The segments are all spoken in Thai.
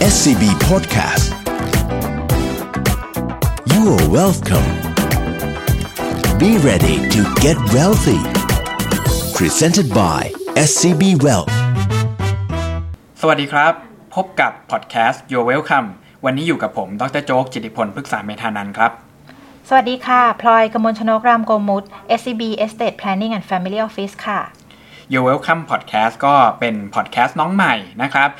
SCB Podcast You are welcome Be ready to get wealthy Presented by SCB Wealth สวัสดีครับ พบกับพอดแคสต์ Your Welcome วันนี้อยู่กับผม ดรโจ๊ก จิติพล พฤกษาเมธานันท์ครับ สวัสดีค่ะ พลอยกมลชนกรามโกมุต SCB Estate Planning and Family Office ค่ะ Your Welcome Podcast ก็เป็นพอดแคสต์น้องใหม่นะครับ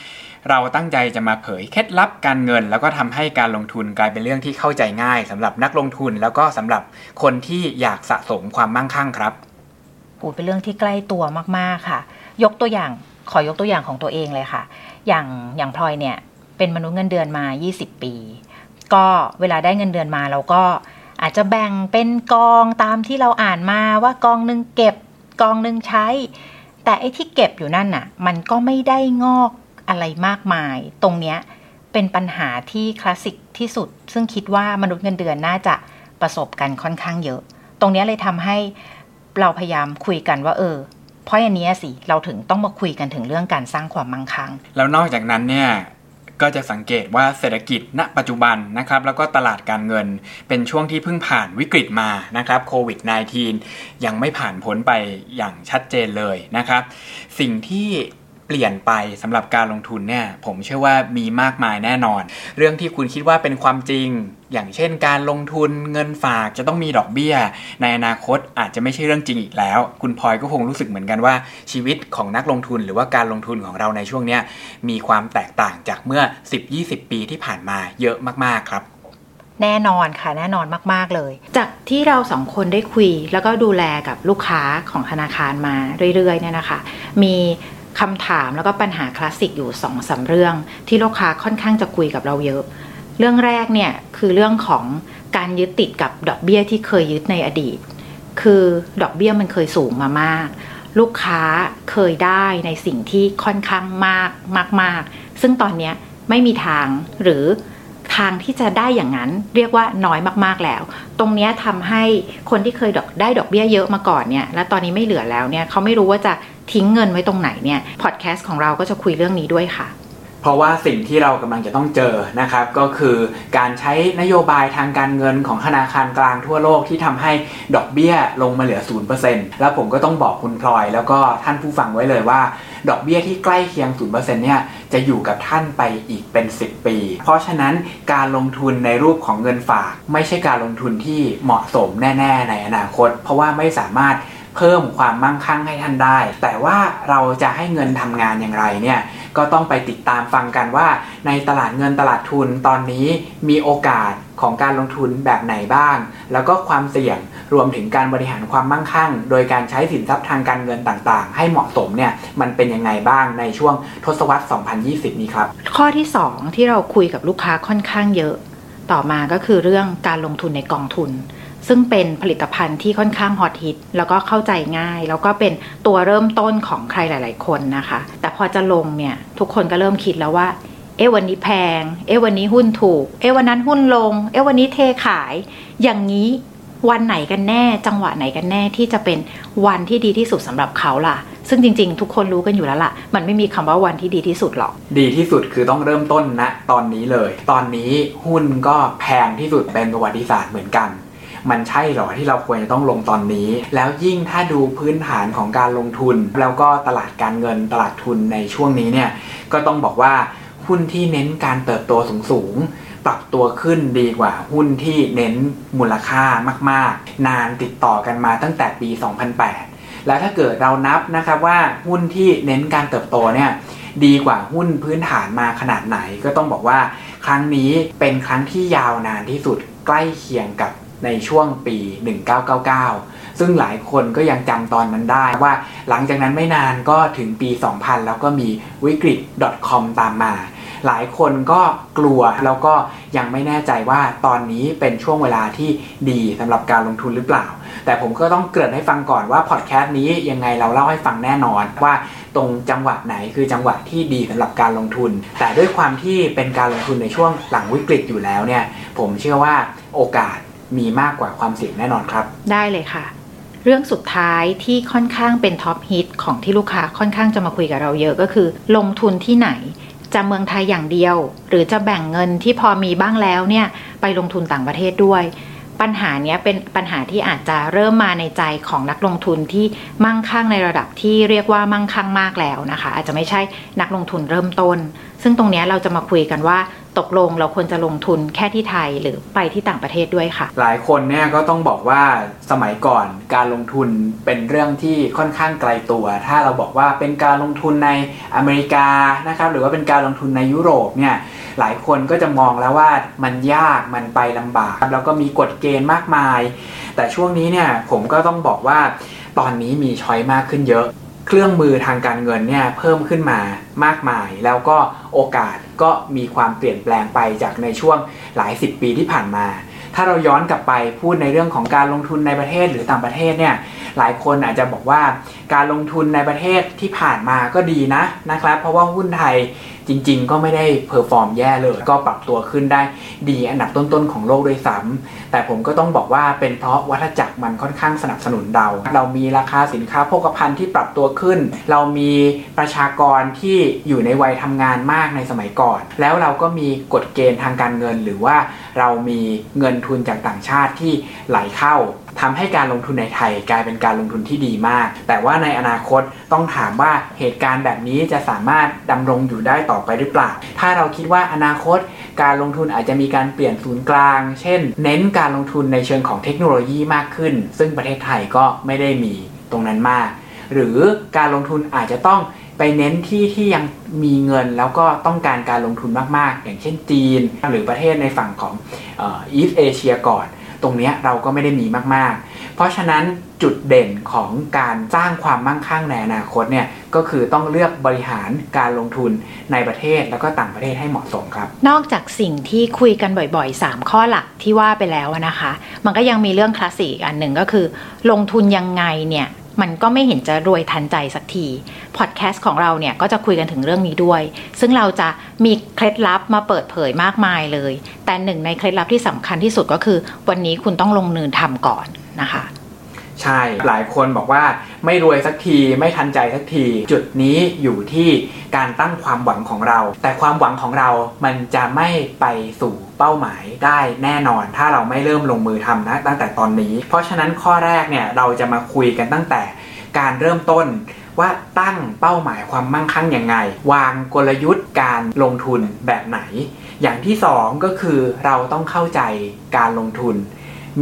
เราตั้งใจจะมาเผยเคล็ดลับการเงิน แล้วก็ทำให้การลงทุนกลายเป็นเรื่องที่เข้าใจง่ายสำหรับนักลงทุนแล้วก็สำหรับคนที่อยากสะสมความมั่งคั่งครับโอ้เป็นเรื่องที่ใกล้ตัวมากๆค่ะ ยกตัวอย่างขอยกตัวอย่างของตัวเองเลยค่ะ อย่างอย่างพลอยเนี่ยเป็นมนุษย์เงินเดือนมา 20 ปี ก็เวลาได้เงินเดือนมาเราก็อาจจะแบ่งเป็นกองตามที่เราอ่านมาว่ากองหนึ่งเก็บกองหนึ่งใช้ แต่ไอ้ที่เก็บอยู่นั่นน่ะ มันก็ไม่ได้งอก อะไรมากมาย ตรงเนี้ยเป็นปัญหาที่คลาสสิกที่สุด ซึ่งคิดว่ามนุษย์เงินเดือนน่าจะประสบกันค่อนข้างเยอะ ตรงนี้เลยทำให้เราพยายามคุยกันว่าเออ เพราะอย่างนี้สิเราถึงต้องมาคุยกันถึงเรื่องการสร้างความมั่งคั่งแล้วนอกจากนั้นเนี่ยก็จะสังเกตว่าเศรษฐกิจณ ปัจจุบันนะครับแล้วก็ตลาดการเงินเป็นช่วงที่เพิ่งผ่านวิกฤตมานะครับโควิด -19 ยังไม่ผ่านพ้นไปอย่างชัดเจนเลยนะครับ สิ่งที่ เปลี่ยนไปสำหรับการลงทุนเนี่ยผมเชื่อว่ามีมากมายแน่นอน เรื่องที่คุณคิดว่าเป็นความจริง อย่างเช่น การลงทุนเงินฝากจะต้องมีดอกเบี้ย ในอนาคตอาจจะไม่ใช่เรื่องจริงอีกแล้ว คุณพลอยก็คงรู้สึกเหมือนกันว่าชีวิตของนักลงทุนหรือว่าการลงทุนของเราในช่วงนี้มีความแตกต่างจากเมื่อ 10-20 ปีที่ผ่านมาเยอะมากๆครับแน่นอนค่ะแน่นอนมาก ๆ เลย จากที่เราสองคนได้คุย แล้วก็ดูแลกับลูกค้าของธนาคารมาเรื่อยๆเนี่ยนะคะ มี คำถามแล้วก็ปัญหาคลาสสิกอยู่สองสาเรื่อง ที่ลูกค้าค่อนข้างจะคุยกับเราเยอะ เรื่องแรกเนี่ยคือเรื่องของการยึดติดกับดอกเบีย้ยที่เคยยึดในอดีต คือดอกเบีย้ยมันเคยสูงมามาก ลูกค้าเคยได้ในสิ่งที่ค่อนข้างมากมากๆ ซึ่งตอนนี้ไม่มีทางหรือ ทางที่จะได้อย่างนั้นเรียกว่าน้อยมากๆแล้ว ตรงนี้ทำให้คนที่เคยดอกได้ดอกเบี้ยเยอะมาก่อนเนี่ยและตอนนี้ไม่เหลือแล้วเนี่ยเขาไม่รู้ว่าจะทิ้งเงินไว้ตรงไหนเนี่ยพอดแคสต์ของเราก็จะคุยเรื่องนี้ด้วยค่ะ เพราะว่าสิ่งที่เรากำลังจะต้องเจอนะครับ ก็คือการใช้นโยบายทางการเงินของธนาคารกลางทั่วโลกที่ทำให้ดอกเบี้ยลงมาเหลือ 0%แล้วผมก็ต้องบอกคุณพลอย แล้วก็ท่านผู้ฟังไว้เลยว่า ดอกเบี้ยที่ใกล้เคียง 0%เนี่ยจะอยู่กับท่านไปอีกเป็น 10 ปี เพราะฉะนั้นการลงทุนในรูปของเงินฝาก ไม่ใช่การลงทุนที่เหมาะสมแน่ ๆ ในอนาคต เพราะว่าไม่สามารถ เพิ่มความมั่งคั่งให้ท่านได้ แต่ว่าเราจะให้เงินทำงานอย่างไรเนี่ยก็ต้องไปติดตามฟังกันว่า ในตลาดเงินตลาดทุนตอนนี้มีโอกาสของการลงทุนแบบไหนบ้าง แล้วก็ความเสี่ยงรวมถึงการบริหารความมั่งคั่ง โดยการใช้สินทรัพย์ทางการเงินต่างๆ ให้เหมาะสมเนี่ยมันเป็นยังไงบ้างในช่วงทศวรรษ 2020 นี้ครับ ข้อที่ 2 ที่เราคุยกับลูกค้าค่อนข้างเยอะ ต่อมาก็คือเรื่องการลงทุนในกองทุน ซึ่งเป็นผลิตภัณฑ์ที่ค่อนข้างฮอตฮิตแล้วก็เข้าใจง่าย แล้วก็เป็นตัวเริ่มต้นของใครหลาย ๆ คนนะคะ แต่พอจะลงเนี่ยทุกคนก็เริ่มคิดแล้วว่า เอ๊ะวันนี้แพง เอ๊ะวันนี้หุ้นถูก เอ๊ะวันนั้นหุ้นลง เอ๊ะวันนี้เทขาย อย่างนี้วันไหนกันแน่ จังหวะไหนกันแน่ที่จะเป็นวันที่ดีที่สุดสำหรับเขาล่ะ ซึ่งจริงๆ ทุกคนรู้กันอยู่แล้วล่ะ มันไม่มีคำว่าวันที่ดีที่สุดหรอก ดีที่สุดคือต้องเริ่มต้นณตอนนี้เลย ตอนนี้หุ้นก็แพงที่สุดเป็นประวัติศาสตร์เหมือนกัน มันใช่หรอที่เราควรจะต้องลงตอนนี้ แล้วยิ่งถ้าดูพื้นฐานของการลงทุน แล้วก็ตลาดการเงินตลาดทุนในช่วงนี้เนี่ยก็ต้องบอกว่าหุ้นที่เน้นการเติบโตสูงๆปรับตัวขึ้นดีกว่าหุ้นที่เน้นมูลค่ามาก ๆ นานติดต่อกันมาตั้งแต่ปี 2008 แล้วถ้าเกิดเรานับนะครับว่าหุ้นที่เน้นการเติบโตเนี่ยดีกว่าหุ้นพื้นฐานมาขนาดไหน ก็ต้องบอกว่าครั้งนี้เป็นครั้งที่ยาวนานที่สุดใกล้เคียงกับ ในช่วงปี 1999 ซึ่งหลายคนก็ยังจำตอนนั้นได้ว่าหลังจากนั้นไม่นานก็ถึงปี 2000 แล้วก็มีวิกฤต .com ตามมา หลายคนก็กลัวแล้วก็ยังไม่แน่ใจว่าตอนนี้เป็นช่วงเวลาที่ดีสำหรับการลงทุนหรือเปล่า แต่ผมก็ต้องเกริ่นให้ฟังก่อนว่าพอดแคสต์นี้ยังไงเราเล่าให้ฟังแน่นอนว่าตรงจังหวะไหนคือจังหวะที่ดีสำหรับการลงทุน แต่ด้วยความที่เป็นการลงทุนในช่วงหลังวิกฤตอยู่แล้วเนี่ย ผมเชื่อว่าโอกาส มีมากกว่าความเสี่ยงแน่นอนครับ ได้เลยค่ะ เรื่องสุดท้ายที่ค่อนข้างเป็นท็อปฮิตของที่ลูกค้าค่อนข้างจะมาคุยกับเราเยอะก็คือ ลงทุนที่ไหนจะเมืองไทยอย่างเดียว หรือจะแบ่งเงินที่พอมีบ้างแล้วเนี่ยไปลงทุนต่างประเทศด้วย ปัญหาเนี้ยเป็นปัญหาที่อาจจะเริ่มมาในใจของนักลงทุนที่มั่งคั่งในระดับที่เรียกว่ามั่งคั่งมากแล้วนะคะ อาจจะไม่ใช่นักลงทุนเริ่มต้น ซึ่งตรงเนี้ยเราจะมาคุยกันว่า ตกลงเราควรจะลงทุนแค่ที่ไทยหรือไปที่ต่างประเทศด้วยค่ะ หลายคนเนี่ยก็ต้องบอกว่าสมัยก่อนการลงทุนเป็นเรื่องที่ค่อนข้างไกลตัว ถ้าเราบอกว่าเป็นการลงทุนในอเมริกานะครับหรือว่าเป็นการลงทุนในยุโรปเนี่ยหลายคนก็จะมองแล้วว่ามันยากมันไปลำบาก แล้วก็มีกฎเกณฑ์มากมาย แต่ช่วงนี้เนี่ยผมก็ต้องบอกว่าตอนนี้มีช้อยมากขึ้นเยอะ เครื่องมือทางการเงินเนี่ยเพิ่มขึ้นมามากมาย แล้วก็โอกาสก็มีความเปลี่ยนแปลงไปจากในช่วงหลายสิบปีที่ผ่านมา ถ้าเราย้อนกลับไปพูดในเรื่องของการลงทุนในประเทศหรือต่างประเทศเนี่ยหลายคนอาจจะบอกว่าการลงทุนในประเทศที่ผ่านมาก็ดีนะนะครับ เพราะว่าหุ้นไทย จริง ๆ ก็ไม่ได้ perform แย่เลย ก็ปรับตัวขึ้นได้ดีอันดับต้นๆของโลกด้วยซ้ำแต่ผมก็ต้องบอกว่าเป็นเพราะวัฏจักรมันค่อนข้างสนับสนุนเรา เรามีราคาสินค้าโภคภัณฑ์ที่ปรับตัวขึ้น เรามีประชากรที่อยู่ในวัยทำงานมากในสมัยก่อน แล้วเราก็มีกฎเกณฑ์ทางการเงินหรือว่าเรามีเงินทุนจากต่างชาติที่ไหลเข้า ทำให้การลงทุนในไทยกลายเป็นการลงทุนที่ดีมาก แต่ว่าในอนาคตต้องถามว่าเหตุการณ์แบบนี้จะสามารถดำรงอยู่ได้ต่อไปหรือเปล่า ถ้าเราคิดว่าอนาคตการลงทุนอาจจะมีการเปลี่ยนศูนย์กลาง เช่น เน้นการลงทุนในเชิงของเทคโนโลยีมากขึ้น ซึ่งประเทศไทยก็ไม่ได้มีตรงนั้นมาก หรือการลงทุนอาจจะต้องไปเน้นที่ที่ยังมีเงินแล้วก็ต้องการการลงทุนมาก ๆ อย่างเช่นจีน หรือประเทศในฝั่งของอีสเอเชียก่อน ตรงนี้เราก็ไม่ได้มีมากๆ เพราะฉะนั้นจุดเด่นของการสร้างความมั่งคั่งในอนาคตเนี่ยก็คือต้องเลือกบริหารการลงทุนในประเทศแล้วก็ต่างประเทศให้เหมาะสมครับ นอกจากสิ่งที่คุยกันบ่อยๆ 3 ข้อหลักที่ว่าไปแล้วนะคะ มันก็ยังมีเรื่องคลาสสิกอันหนึ่งก็คือ ลงทุนยังไงเนี่ย มันก็ไม่เห็นจะรวยทันใจสักทีพอดแคสต์ของเราเนี่ยก็จะคุยกันถึงเรื่องนี้ด้วย ซึ่งเราจะมีเคล็ดลับมาเปิดเผยมากมายเลย แต่หนึ่งในเคล็ดลับที่สำคัญที่สุดก็คือ วันนี้คุณต้องลงมือทำก่อนนะคะ ใช่ หลายคนบอกว่าไม่รวยสักทีไม่ทันใจสักที จุดนี้อยู่ที่การตั้งความหวังของเรา แต่ความหวังของเรามันจะไม่ไปสู่เป้าหมายได้แน่นอน ถ้าเราไม่เริ่มลงมือทำนะตั้งแต่ตอนนี้ เพราะฉะนั้นข้อแรกเนี่ยเราจะมาคุยกันตั้งแต่การเริ่มต้นว่าตั้งเป้าหมายความมั่งคั่งยังไง วางกลยุทธ์การลงทุนแบบไหน อย่างที่สองก็คือเราต้องเข้าใจการลงทุน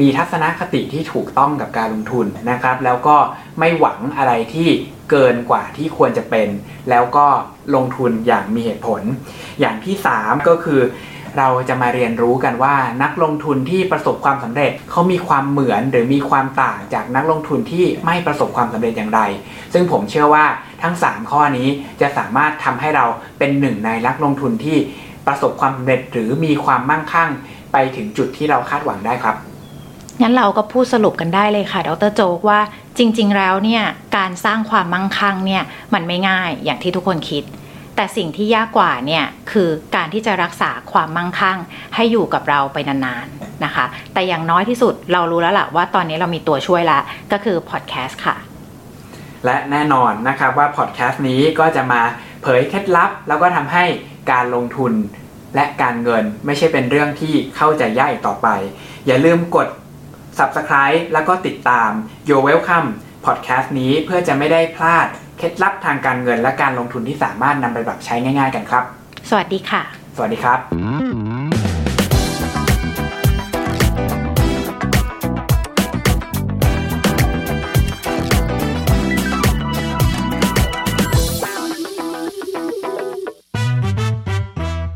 มีทัศนคติที่ถูกต้องกับการลงทุนนะครับ แล้วก็ไม่หวังอะไรที่เกินกว่าที่ควรจะเป็น แล้วก็ลงทุนอย่างมีเหตุผล อย่างที่ 3 ก็คือเราจะมาเรียนรู้กันว่านักลงทุนที่ประสบความสำเร็จเขามีความเหมือนหรือมีความต่างจากนักลงทุนที่ไม่ประสบความสำเร็จอย่างไร ซึ่งผมเชื่อว่าทั้ง 3 ข้อนี้จะสามารถทำให้เราเป็นหนึ่งในนักลงทุนที่ประสบความสำเร็จหรือมีความมั่งคั่ง ไปถึงจุดที่เราคาดหวังได้ครับ งั้นเราก็พูดสรุปกันได้เลยค่ะ ดรโจกว่าจริง ๆ แล้วเนี่ยการสร้างความมั่งคั่งเนี่ยมันไม่ง่ายอย่างที่ทุกคนคิด แต่สิ่งที่ยากกว่าเนี่ยคือการที่จะรักษาความมั่งคั่ง ให้อยู่กับเราไปนานๆนะคะ แต่อย่างน้อยที่สุดเรารู้แล้วล่ะว่าตอนนี้เรามีตัวช่วยละก็คือพอดแคสต์ค่ะ และแน่นอนนะครับว่าพอดแคสต์นี้ก็จะมาเผยเคล็ดลับ แล้วก็ทำให้การลงทุนและการเงินไม่ใช่เป็นเรื่องที่เข้าใจยากอีกต่อไป อย่าลืมกด Subscribe แล้วก็ติดตาม Your Welcome Podcast นี้เพื่อจะไม่ได้พลาดเคล็ดลับทางการเงินและการลงทุนที่สามารถนำไปปรับใช้ง่าย ๆ กันครับ สวัสดีค่ะ สวัสดีครับ